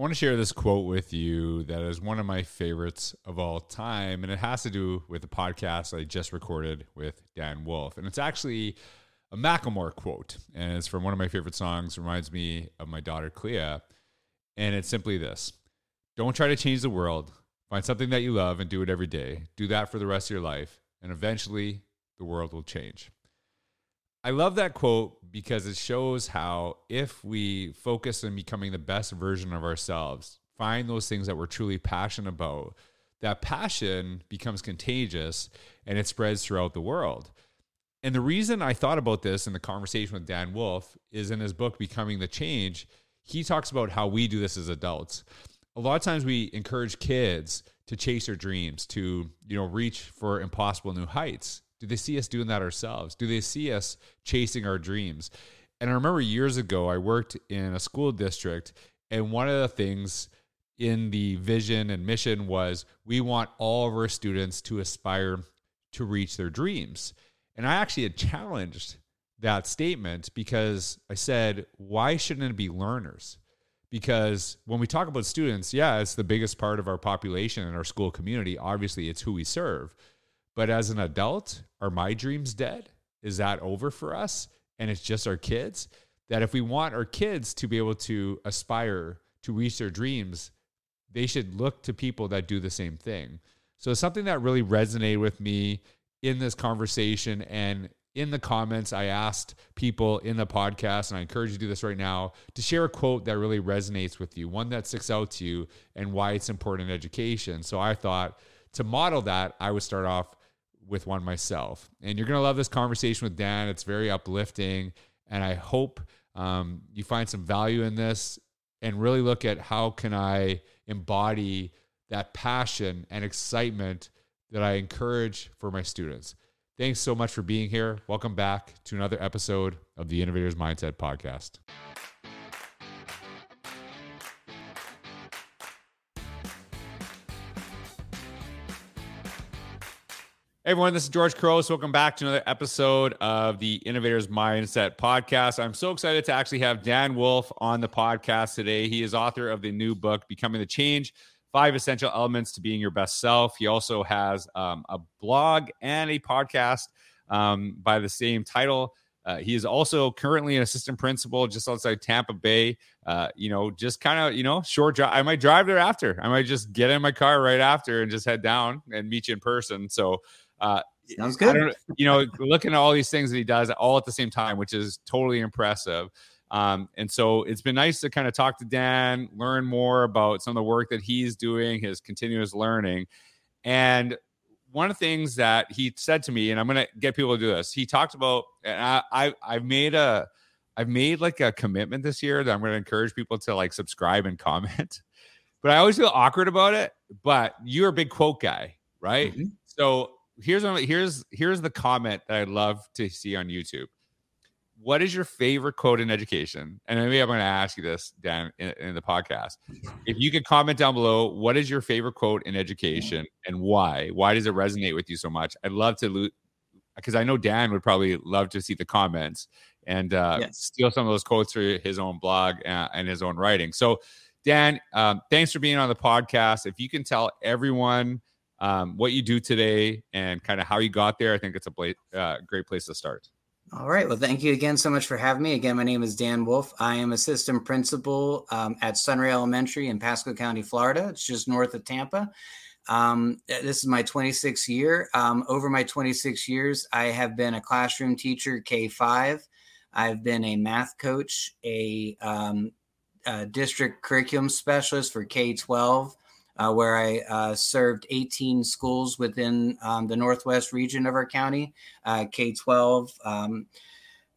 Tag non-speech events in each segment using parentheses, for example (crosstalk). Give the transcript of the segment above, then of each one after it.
I want to share this quote with you that is one of my favorites of all time, and it has to do with the podcast I just recorded with Dan Wolfe. And it's actually a Macklemore quote, and it's from one of my favorite songs. Reminds me of my daughter Clea, and it's simply this: Don't try to change the world. Find something that you love and do it every day. Do that for the rest of your life, and eventually the world will change. I love that quote because it shows how if we focus on becoming the best version of ourselves, find those things that we're truly passionate about, that passion becomes contagious and it spreads throughout the world. And the reason I thought about this in the conversation with Dan Wolfe is in his book, Becoming the Change, he talks about how we do this as adults. A lot of times we encourage kids to chase their dreams, to, you know, reach for impossible new heights. Do they see us doing that ourselves? Do they see us chasing our dreams? And I remember years ago, I worked in a school district, and one of the things in the vision and mission was we want all of our students to aspire to reach their dreams. And I actually had challenged that statement because I said, why shouldn't it be learners? Because when we talk about students, yeah, it's the biggest part of our population and our school community. Obviously, it's who we serve. But as an adult, are my dreams dead? Is that over for us? And it's just our kids? That if we want our kids to be able to aspire to reach their dreams, they should look to people that do the same thing. So, something that really resonated with me in this conversation and in the comments, I asked people in the podcast, and I encourage you to do this right now, to share a quote that really resonates with you, one that sticks out to you, and why it's important in education. So I thought to model that, I would start off with one myself. And you're going to love this conversation with Dan. It's very uplifting. And I hope um, you find some value in this and really look at how can I embody that passion and excitement that I encourage for my students. Thanks so much for being here. Welcome back to another episode of the Innovators Mindset Podcast. Everyone, this is George Couros. Welcome back to another episode of the Innovators Mindset Podcast. I'm so excited to actually have Dan Wolfe on the podcast today. He is author of the new book, Becoming the Change Five Essential Elements to Being Your Best Self. He also has um, a blog and a podcast um, by the same title. Uh, he is also currently an assistant principal just outside Tampa Bay. Uh, you know, just kind of, you know, short drive. I might drive there after. I might just get in my car right after and just head down and meet you in person. So, uh, Sounds good. you know, looking at all these things that he does all at the same time, which is totally impressive. Um, and so it's been nice to kind of talk to Dan, learn more about some of the work that he's doing, his continuous learning. And one of the things that he said to me, and I'm going to get people to do this. He talked about, and I, I, I've made a, I've made like a commitment this year that I'm going to encourage people to like subscribe and (laughs) comment. But I always feel awkward about it. But you're a big quote guy, right? Mm-hmm. So here's one, here's here's the comment that I'd love to see on YouTube. What is your favorite quote in education? And maybe I'm going to ask you this, Dan, in, in the podcast. If you could comment down below, what is your favorite quote in education and why? Why does it resonate with you so much? I'd love to loot because I know Dan would probably love to see the comments and uh, yes. steal some of those quotes for his own blog and, and his own writing. So, Dan, um, thanks for being on the podcast. If you can tell everyone um, what you do today and kind of how you got there. I think it's a bla- uh, great place to start. All right. Well, thank you again so much for having me. Again, my name is Dan Wolfe. I am assistant principal um, at Sunray Elementary in Pasco County, Florida. It's just north of Tampa. Um, this is my 26th year. Um, over my 26 years, I have been a classroom teacher K 5. I've been a math coach, a, um, a district curriculum specialist for K 12 uh, where I uh, served 18 schools within um, the Northwest region of our county, uh, K 12, um,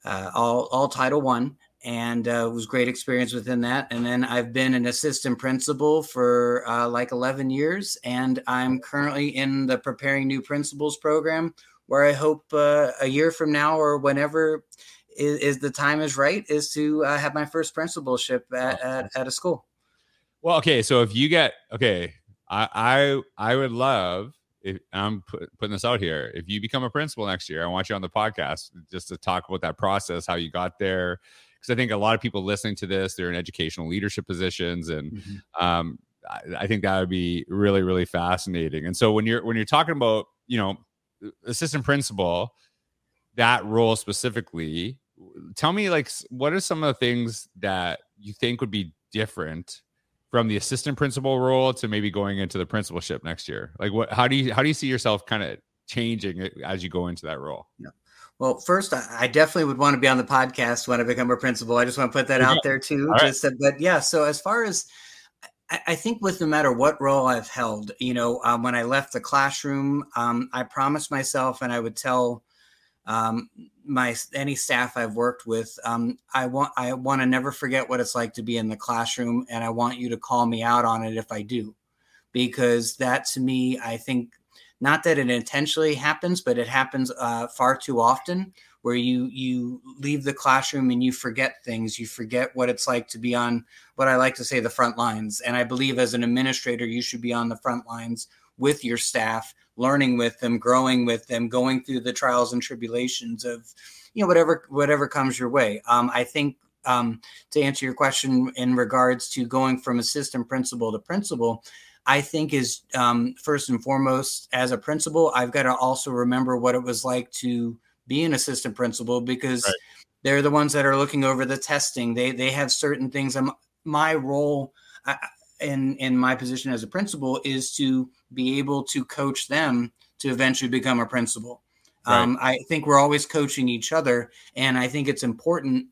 uh, all, all Title One. And uh, it was great experience within that. And then I've been an assistant principal for uh, like 11 years. And I'm currently in the Preparing New Principals program, where I hope a year from now or whenever is, is the time is right, is to have my first principalship at, at, at a school. Well, okay. So if you get okay, I I I would love if I'm put, putting this out here. If you become a principal next year, I want you on the podcast just to talk about that process, how you got there. because I think a lot of people listening to this, they're in educational leadership positions, and mm-hmm. um, I, I think that would be really, really fascinating. And so when you're when you're talking about you know assistant principal, that role specifically, tell me like what are some of the things that you think would be different from the assistant principal role to maybe going into the principalship next year? Like what how do you how do you see yourself kind of changing as you go into that role? Yeah. Well, first, I definitely would want to be on the podcast when I become a principal. I just want to put that out there too. All just, right. but yeah. So as far as I think with no matter what role I've held, you know, um, when I left the classroom, um, I promised myself, and I would tell um, my any staff I've worked with, um, I want I want to never forget what it's like to be in the classroom, and I want you to call me out on it if I do, because that to me, I think not that it intentionally happens, but it happens uh, far too often where you you leave the classroom and you forget things. You forget what it's like to be on what i like to say the front lines. And i believe as an administrator you should be on the front lines with your staff learning with them growing with them going through the trials and tribulations of you know whatever whatever comes your way um, i think um, to answer your question in regards to going from assistant principal to principal I think is um, first and foremost as a principal, I've got to also remember what it was like to be an assistant principal because right. they're the ones that are looking over the testing. They they have certain things. I'm, my role in in my position as a principal is to be able to coach them to eventually become a principal. Right. Um, I think we're always coaching each other, and I think it's important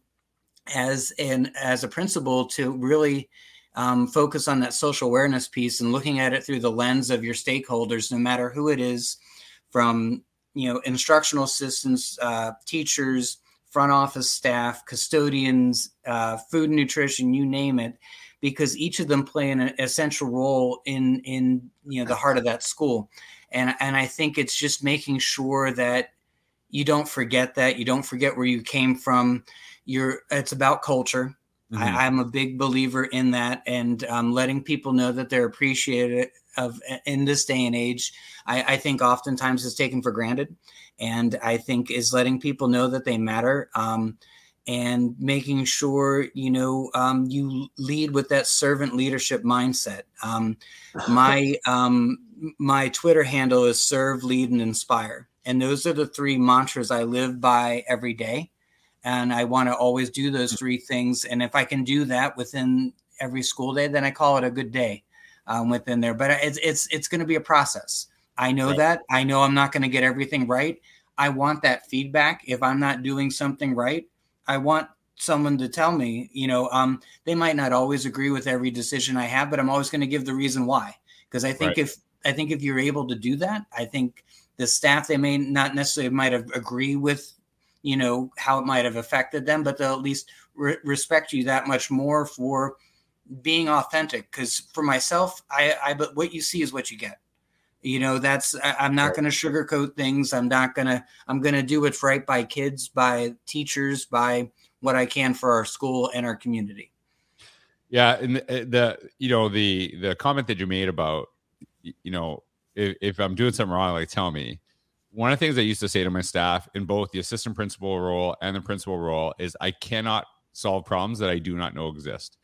as an as a principal to really um, focus on that social awareness piece and looking at it through the lens of your stakeholders, no matter who it is, from you know instructional assistants uh, teachers front office staff custodians uh, food and nutrition you name it because each of them play an essential role in in you know the heart of that school. And and i think it's just making sure that you don't forget that you don't forget where you came from. You're it's about culture. Mm-hmm. I, am a big believer in that and um, letting people know that they're appreciated of in this day and age I, I, think oftentimes is taken for granted. And i think is letting people know that they matter. Um, and making sure you know um, you lead with that servant leadership mindset um, my (laughs) um, my twitter handle is serve lead and inspire and those are the three mantras i live by every day and i want to always do those three things and if i can do that within every school day then i call it a good day um, within there. But it's it's it's going to be a process. I know right. that. I know I'm not going to get everything right. I want that feedback. If I'm not doing something right, I want someone to tell me. You know, um, they might not always agree with every decision I have, but I'm always going to give the reason why. Because I think right. if I think if you're able to do that, I think the staff they may not necessarily might have agree with you know how it might have affected them but they'll at least re- respect you that much more for being authentic because for myself i i but what you see is what you get you know that's I, am not going to sugarcoat things. I'm not going to i'm going to do what's right by kids by teachers by what i can for our school and our community. Yeah and the, uh, the you know the the comment that you made about you know if, if i'm doing something wrong like tell me. One of the things i used to say to my staff in both the assistant principal role and the principal role is i cannot solve problems that i do not know exist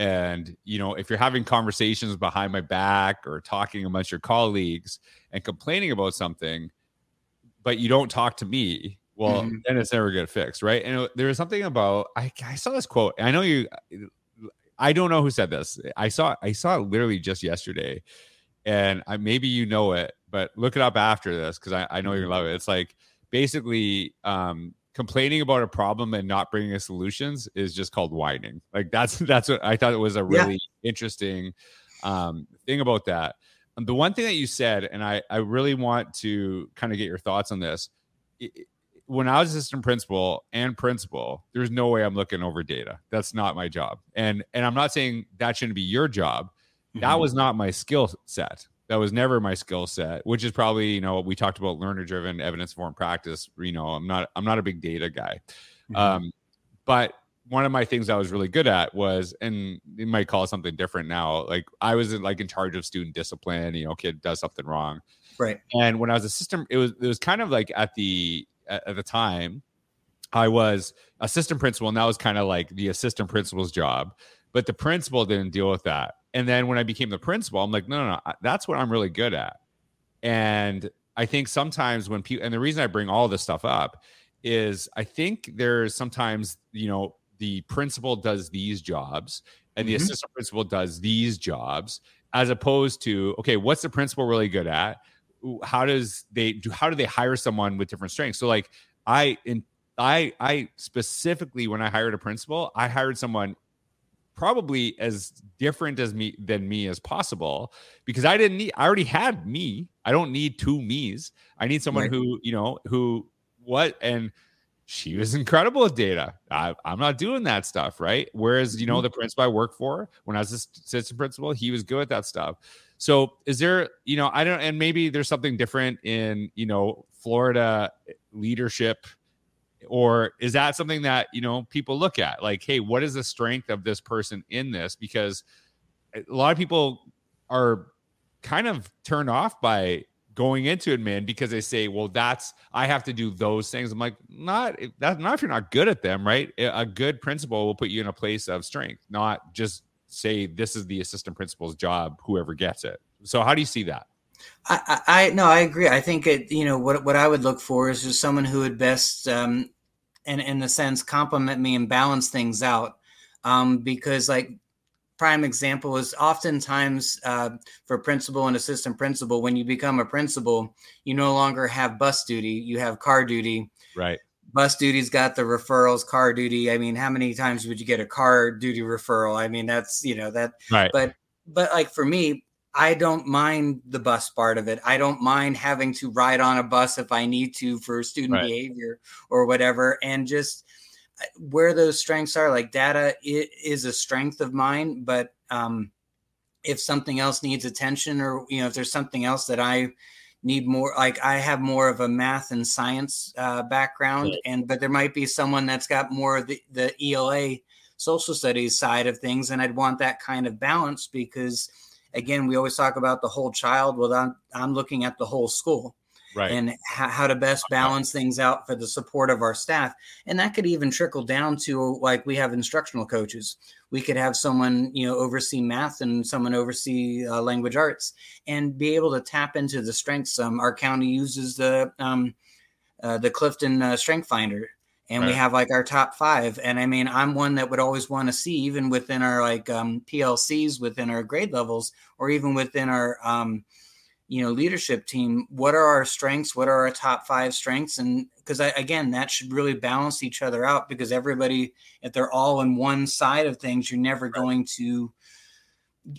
and, you know, if you're having conversations behind my back or talking amongst your colleagues and complaining about something, but you don't talk to me, well, mm-hmm. then it's never going to fix. Right. And there was something about, I, I saw this quote. I know you, I don't know who said this. I saw, I saw it literally just yesterday. And I, maybe you know it, but look it up after this because I, I know you love it. It's like basically, um, complaining about a problem and not bringing a solutions is just called whining. Like that's (laughs) that's what I thought it was a really yeah. interesting um, thing about that. Um, the one thing that you said, and I I really want to kind of get your thoughts on this. It, when I was assistant principal and principal, there's no way I'm looking over data. That's not my job. And and I'm not saying that shouldn't be your job. Mm-hmm. That was not my skill set that was never my skill set which is probably you know we talked about learner driven evidence informed practice you know i'm not i'm not a big data guy mm-hmm. um, but one of my things i was really good at was and you might call it something different now like i was like in charge of student discipline you know kid does something wrong right and when i was a system it was it was kind of like at the at, at the time I was assistant principal, and that was kind of like the assistant principal's job. But the principal didn't deal with that. And then when I became the principal, I'm like, no, no, no, that's what I'm really good at. And I think sometimes when people, and the reason I bring all this stuff up is I think there's sometimes, you know, the principal does these jobs and the mm-hmm. assistant principal does these jobs as opposed to okay what's the principal really good at how does they do how do they hire someone with different strengths so like i in i i specifically when i hired a principal i hired someone probably as different as me than me as possible because i didn't need i already had me i don't need two me's i need someone right. who you know who what and she was (laughs) incredible with data. I, am not doing that stuff, right? Whereas, you know, mm-hmm. the principal I worked for when I was assistant principal, he was good at that stuff. So, is there, you know, I don't, and maybe there's something different in, you know, Florida leadership, or is that something that, you know, people look at? Like, hey, what is the strength of this person in this? Because a lot of people are kind of turned off by going into admin because they say, well, that's I have to do those things. I'm like, not that not if you're not good at them, right? A good principal will put you in a place of strength, not just say this is the assistant principal's job, whoever gets it. So how do you see that? I, I no, I agree. I think it, you know, what what I would look for is just someone who would best, um, in in the sense, complement me and balance things out. Um, because like prime example is oftentimes uh, for principal and assistant principal when you become a principal you no longer have bus duty you have car duty. Right. Bus duty's got the referrals car duty. I mean how many times would you get a car duty referral? I mean that's you know that right. but but like for me i don't mind the bus part of it i don't mind having to ride on a bus if i need to for student right. behavior or whatever and just where those strengths are like data it is a strength of mine but um, if something else needs attention or you know if there's something else that i need more like i have more of a math and science uh, background right. and but there might be someone that's got more of the, the ela social studies side of things and i'd want that kind of balance because again we always talk about the whole child well i'm, I'm looking at the whole school right. and how, how to best balance things out for the support of our staff. And that could even trickle down to like we have instructional coaches. We could have someone, you know, oversee math and someone oversee uh, language arts and be able to tap into the strengths. Um, our county uses the, um, uh, the Clifton uh, Strength Finder and right. we have like our top five and i mean i'm one that would always want to see even within our like um, plcs within our grade levels or even within our um, you know leadership team what are our strengths what are our top five strengths and because I, again that should really balance each other out because everybody if they're all in one side of things you're never right. going to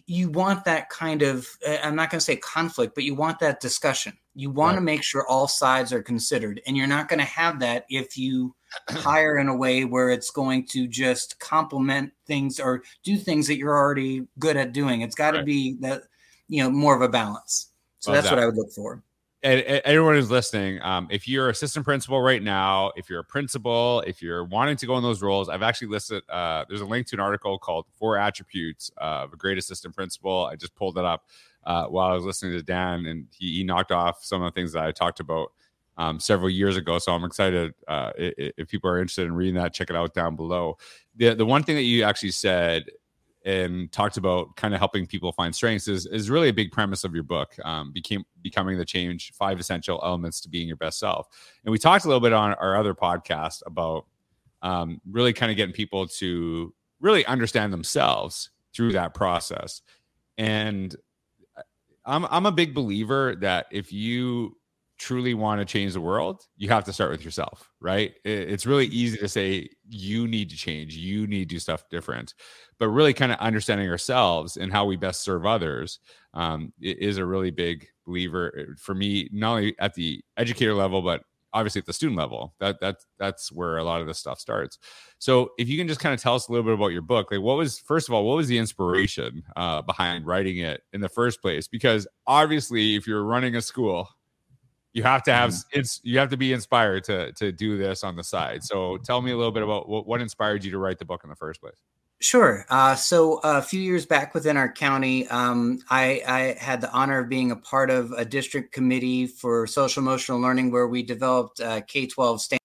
you want that kind of eh, i'm not going to say conflict but you want that discussion you want right. to make sure all sides are considered and you're not going to have that if you (clears throat) hire in a way where it's going to just complement things or do things that you're already good at doing it's got to right. be that you know more of a balance so that's that. what I would look for. And, and everyone who's listening, um, if you're assistant principal right now, if you're a principal, if you're wanting to go in those roles, I've actually listed. Uh, there's a link to an article called Four Attributes of a Great Assistant Principal." I just pulled it up uh, while I was listening to Dan, and he, he, knocked off some of the things that I talked about um, several years ago. So I'm excited. Uh, if, if people are interested in reading that, check it out down below. The the one thing that you actually said and talked about kind of helping people find strengths is, is really a big premise of your book um, became becoming the change five essential elements to being your best self. And we talked a little bit on our other podcast about um, really kind of getting people to really understand themselves through that process. And I'm, I'm a big believer that if you truly want to change the world, you have to start with yourself, right? It's really easy to say you need to change, you need to do stuff different, but really kind of understanding ourselves and how we best serve others um, is a really big believer uh, for me, not only at the educator level, but obviously at the student level. That that that's where a lot of this stuff starts. So if you can just kind of tell us a little bit about your book, like what was first of all, what was the inspiration uh, behind writing it in the first place? Because obviously, if you're running a school you have to have mm-hmm. it's you have to be inspired to to do this on the side so tell me a little bit about what, what inspired you to write the book in the first place Sure. Uh, so a few years back within our county, um, I, I, had the honor of being a part of a district committee for social emotional learning where we developed uh, K 12 standards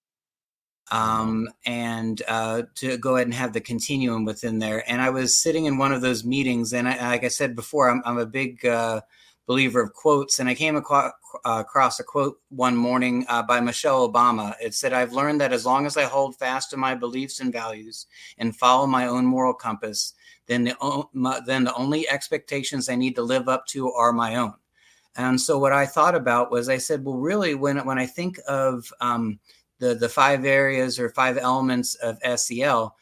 um, and uh, to go ahead and have the continuum within there. And I was sitting in one of those meetings, and I, like I said before, I'm, I'm a big uh, believer of quotes, and I came across, uh, across a quote one morning uh, by Michelle Obama. It said, "I've learned that as long as I hold fast to my beliefs and values and follow my own moral compass, then the my, then the only expectations I need to live up to are my own." And so, what I thought about was, I said, "Well, really, when when I think of um, the the five areas or five elements of SEL,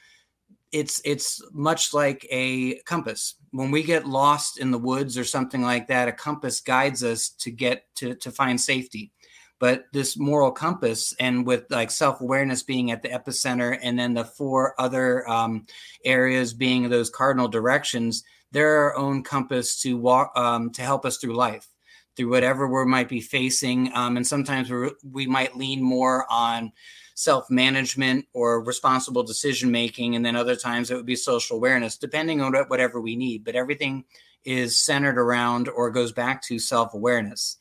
it's it's much like a compass. When we get lost in the woods or something like that, a compass guides us to get to to find safety. But this moral compass, and with like self awareness being at the epicenter, and then the four other um, areas being those cardinal directions, they're our own compass to walk um, to help us through life through whatever we might be facing. Um, and sometimes we might lean more on self management or responsible decision making. And then other times it would be social awareness, depending on whatever we need. But everything is centered around or goes back to self awareness.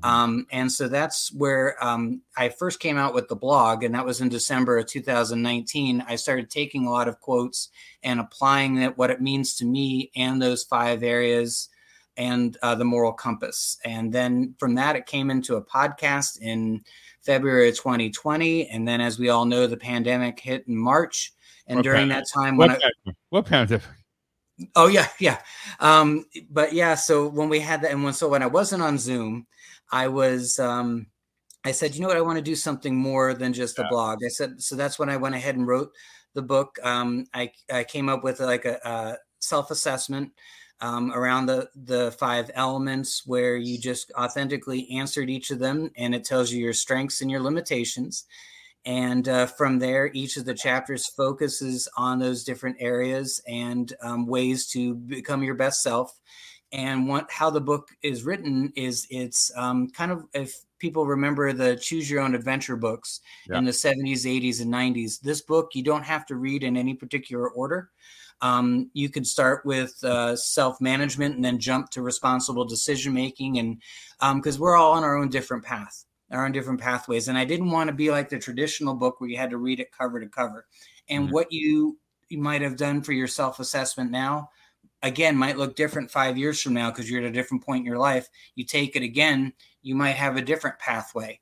Mm-hmm. Um, and so that's where um, I first came out with the blog, and that was in December of 2019. I started taking a lot of quotes and applying it, what it means to me and those five areas and uh, the moral compass. And then from that, it came into a podcast in February of 2020. And then, as we all know, the pandemic hit in March. And what during pandemic? that time, when what, I, what pandemic? Oh yeah, yeah. Um, but yeah, so when we had that, and when so when I wasn't on Zoom, I was um, I said, you know what, I want to do something more than just yeah. a blog. I said, so that's when I went ahead and wrote the book. Um, I I came up with like a, a self assessment um, around the the five elements where you just authentically answered each of them and it tells you your strengths and your limitations. And uh, from there each of the chapters focuses on those different areas and um, ways to become your best self. And what how the book is written is it's um, kind of if people remember the choose your own adventure books yeah. in the 70s 80s and 90s this book you don't have to read in any particular order um, you could start with uh, self management and then jump to responsible decision making, and because um, we're all on our own different path, our own different pathways. And I didn't want to be like the traditional book where you had to read it cover to cover. And mm-hmm. what you you might have done for your self assessment now again might look different five years from now because you're at a different point in your life you take it again you might have a different pathway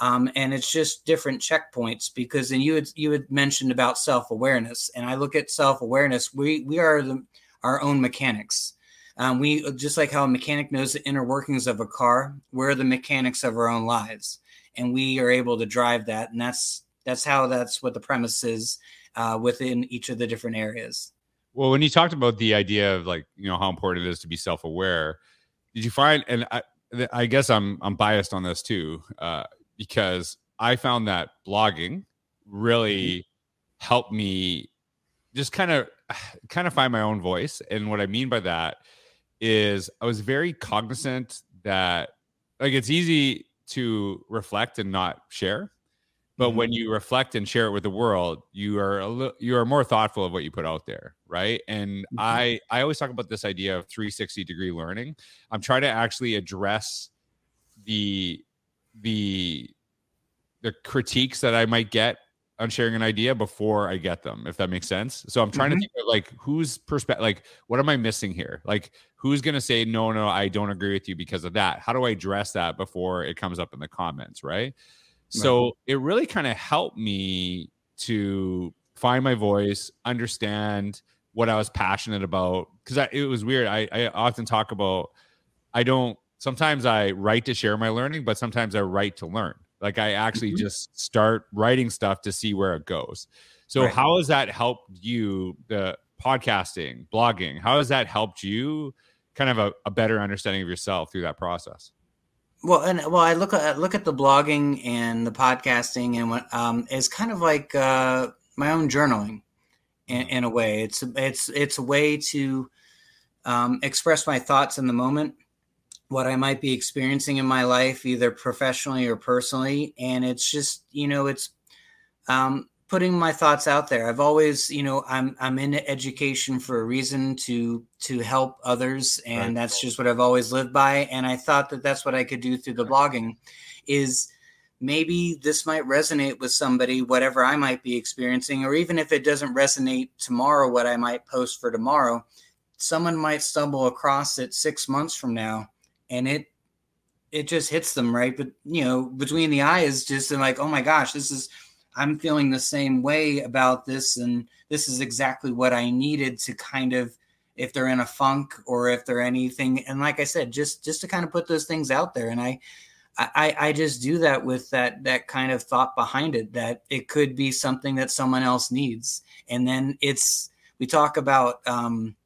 um, and it's just different checkpoints because then you had you had mentioned about self awareness, and I look at self awareness. We we are the, our own mechanics. Um, we just like how a mechanic knows the inner workings of a car. We're the mechanics of our own lives, and we are able to drive that. And that's that's how that's what the premise is uh, within each of the different areas. Well, when you talked about the idea of like you know how important it is to be self aware, did you find? And I, I guess I'm I'm biased on this too. Uh, because I found that blogging really mm-hmm. helped me just kind of (sighs) kind of find my own voice and what i mean by that is i was very cognizant that like it's easy to reflect and not share but mm-hmm. when you reflect and share it with the world you are a little you are more thoughtful of what you put out there right and mm-hmm. i i always talk about this idea of 360 degree learning i'm trying to actually address the the the critiques that I might get on sharing an idea before I get them, if that makes sense. So I'm trying mm-hmm. to think of like whose perspective, like what am I missing here? Like who's going to say no, no, I don't agree with you because of that? How do I address that before it comes up in the comments, right? right. So it really kind of helped me to find my voice, understand what I was passionate about. Because I, it was weird. I, I often talk about I don't sometimes I write to share my learning, but sometimes I write to learn. Like I actually mm-hmm. just start writing stuff to see where it goes. So right. how has that helped you, the podcasting, blogging? How has that helped you kind of a, a better understanding of yourself through that process? Well, and well, I look at look at the blogging and the podcasting, and what um, is kind of like uh, my own journaling, in, mm-hmm. in, a way. It's it's it's a way to um, express my thoughts in the moment, what I might be experiencing in my life, either professionally or personally. And it's just, you know, it's um, putting my thoughts out there. I've always, you know, I'm I'm in education for a reason to to help others, and right. that's just what I've always lived by. And I thought that that's what I could do through the blogging, is maybe this might resonate with somebody, whatever I might be experiencing, or even if it doesn't resonate tomorrow, what I might post for tomorrow, someone might stumble across it six months from now and it it just hits them right? But you know between the eyes just like oh my gosh this is i'm feeling the same way about this and this is exactly what i needed to kind of if they're in a funk or if they're anything and like i said just just to kind of put those things out there and i I, I just do that with that that kind of thought behind it that it could be something that someone else needs and then it's we talk about um,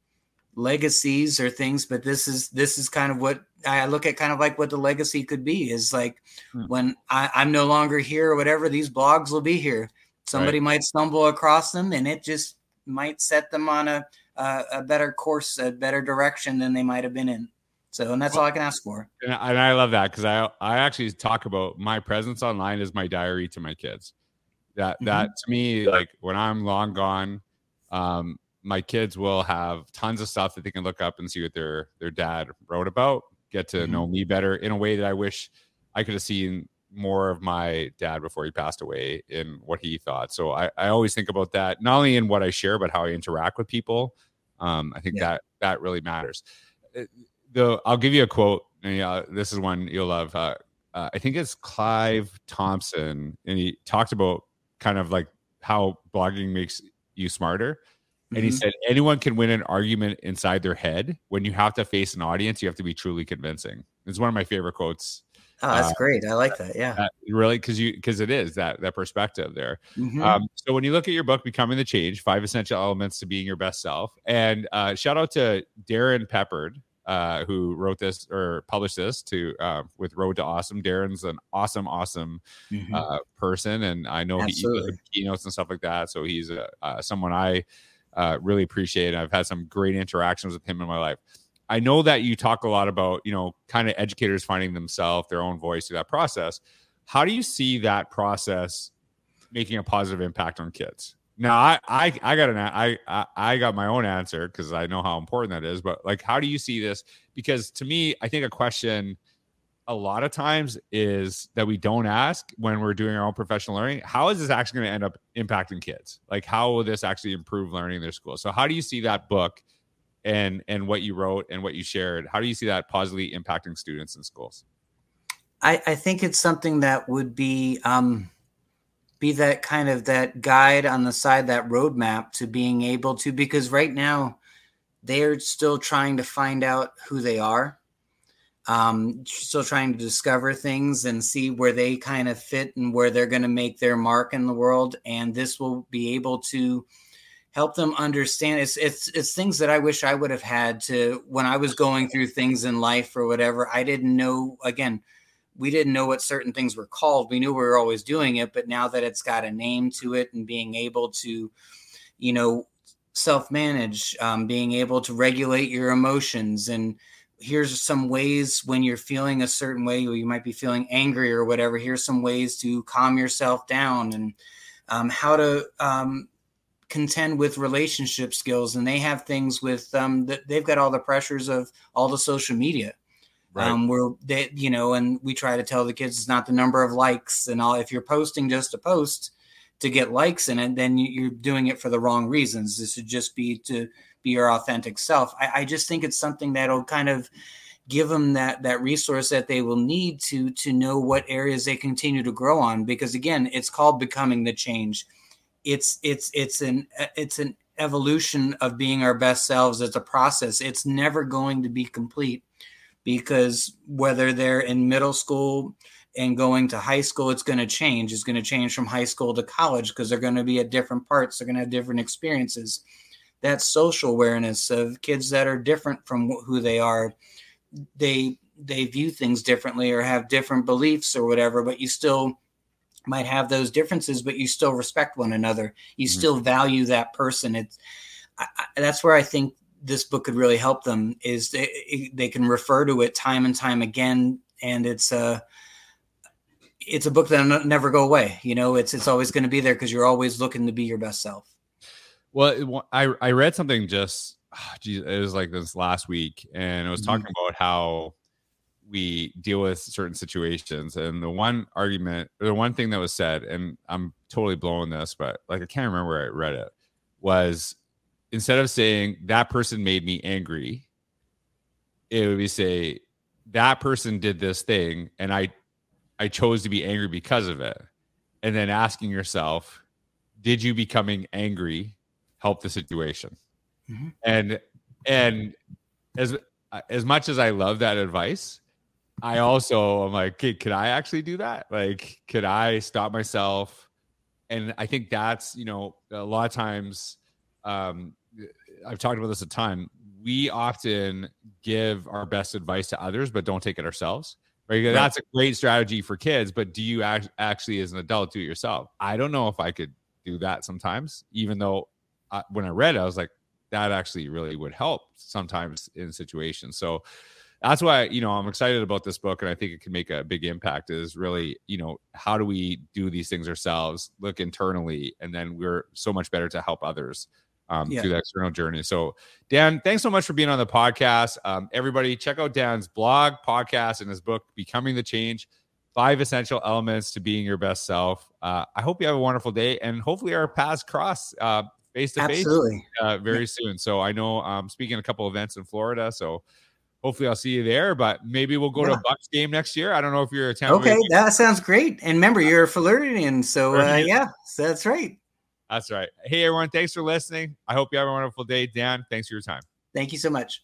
legacies or things but this is this is kind of what i look at kind of like what the legacy could be is like hmm. when I, i'm no longer here or whatever these blogs will be here somebody right. might stumble across them and it just might set them on a uh, a better course, a better direction than they might have been in. So, and that's well, all I can ask for. And I, and I love that because I I actually talk about my presence online is my diary to my kids. That mm-hmm. that to me, like when I'm long gone, um, my kids will have tons of stuff that they can look up and see what their their dad wrote about, get to mm-hmm. know me better in a way that I wish I could have seen more of my dad before he passed away in what he thought. So I, I always think about that, not only in what I share, but how I interact with people. Um, I think yeah. that that really matters. Uh, the I'll give you a quote. And yeah, this is one you'll love. Uh, uh, I think it's Clive Thompson, and he talked about kind of like how blogging makes you smarter. And mm-hmm. he said, anyone can win an argument inside their head. When you have to face an audience, you have to be truly convincing. It's one of my favorite quotes Oh, that's uh, great. I like that. Yeah. Uh, really, because you because it is that that perspective there. Mm-hmm. Um, so when you look at your book, Becoming the Change: Five Essential Elements to Being Your Best Self, and uh, shout out to Darrin Peppard. Uh, who wrote this or published this to uh, with Road to Awesome? Darrin's an awesome, awesome mm-hmm. uh, person, and I know Absolutely. he keynotes and stuff like that. So he's uh, someone I uh, really appreciate. It. I've had some great interactions with him in my life. I know that you talk a lot about, you know, kind of educators finding themselves their own voice through that process. How do you see that process making a positive impact on kids? Now, I I, I got an I, I I got my own answer because I know how important that is. But like, how do you see this? Because to me, I think a question a lot of times is that we don't ask when we're doing our own professional learning. How is this actually going to end up impacting kids? Like, how will this actually improve learning in their school? So, how do you see that book? and and what you wrote and what you shared how do you see that positively impacting students in schools i i think it's something that would be um be that kind of that guide on the side that roadmap to being able to because right now they're still trying to find out who they are um, still trying to discover things and see where they kind of fit and where they're going to make their mark in the world and this will be able to help them understand it's it's it's things that I wish I would have had to when I was going through things in life or whatever. I didn't know again, we didn't know what certain things were called. We knew we were always doing it, but now that it's got a name to it and being able to, you know, self-manage, um, being able to regulate your emotions and here's some ways when you're feeling a certain way or you might be feeling angry or whatever here's some ways to calm yourself down and um, how to um, contend with relationship skills. And they have things with um that they've got all the pressures of all the social media. Right. um where they you know and we try to tell the kids it's not the number of likes and all. If you're posting just a post to get likes in it then you're doing it for the wrong reasons. This should just be to be your authentic self. I, I just think it's something that'll kind of give them that that resource that they will need to to know what areas they continue to grow on. Because again it's called becoming the change. It's it's it's an it's an evolution of being our best selves. It's a process. It's never going to be complete because whether they're in middle school and going to high school it's going to change. It's going to change from high school to college because they're going to be at different parts. They're going to have different experiences that social awareness of kids that are different from who they are they they view things differently or have different beliefs or whatever but you still might have those differences, but you still respect one another. You mm-hmm. still value that person. It's I, I, that's where I think this book could really help them. Is they, they can refer to it time and time again, and it's a it's a book that'll never go away. You know, it's it's always going to be there because you're always looking to be your best self. Well, I I read something just, geez, it was like this last week, and it was talking mm-hmm. about how we deal with certain situations. And the one argument, the one thing that was said, and I'm totally blowing this, but like I can't remember where I read it, was instead of saying that person made me angry, it would be say that person did this thing and I I chose to be angry because of it. And then asking yourself, did you becoming angry help the situation? Mm-hmm. And and as as much as I love that advice, I also am like, okay, could I actually do that? Like, could I stop myself? And I think that's, you know, a lot of times, um, I've talked about this a ton. We often give our best advice to others, but don't take it ourselves. Right? right. That's a great strategy for kids, but do you act- actually, as an adult, do it yourself? I don't know if I could do that sometimes, even though I, when I read it, I was like, that actually really would help sometimes in situations. So that's why you know I'm excited about this book, and I think it can make a big impact. Is really you know how do we do these things ourselves? Look internally, and then we're so much better to help others um, yeah. through the external journey. So, Dan, thanks so much for being on the podcast. Um, everybody, check out Dan's blog, podcast, and his book, Becoming the Change Five Essential Elements to Being Your Best Self. Uh, I hope you have a wonderful day, and hopefully, our paths cross face to face very yeah. soon. So, I know I'm speaking a couple events in Florida. So, hopefully I'll see you there. But maybe we'll go yeah. to a Bucs game next year. I don't know if you're a town. Okay, that sounds great. And remember, you're a Floridian, so uh, yeah, so that's right. That's right. Hey, everyone. Thanks for listening. I hope you have a wonderful day. Dan, thanks for your time. Thank you so much.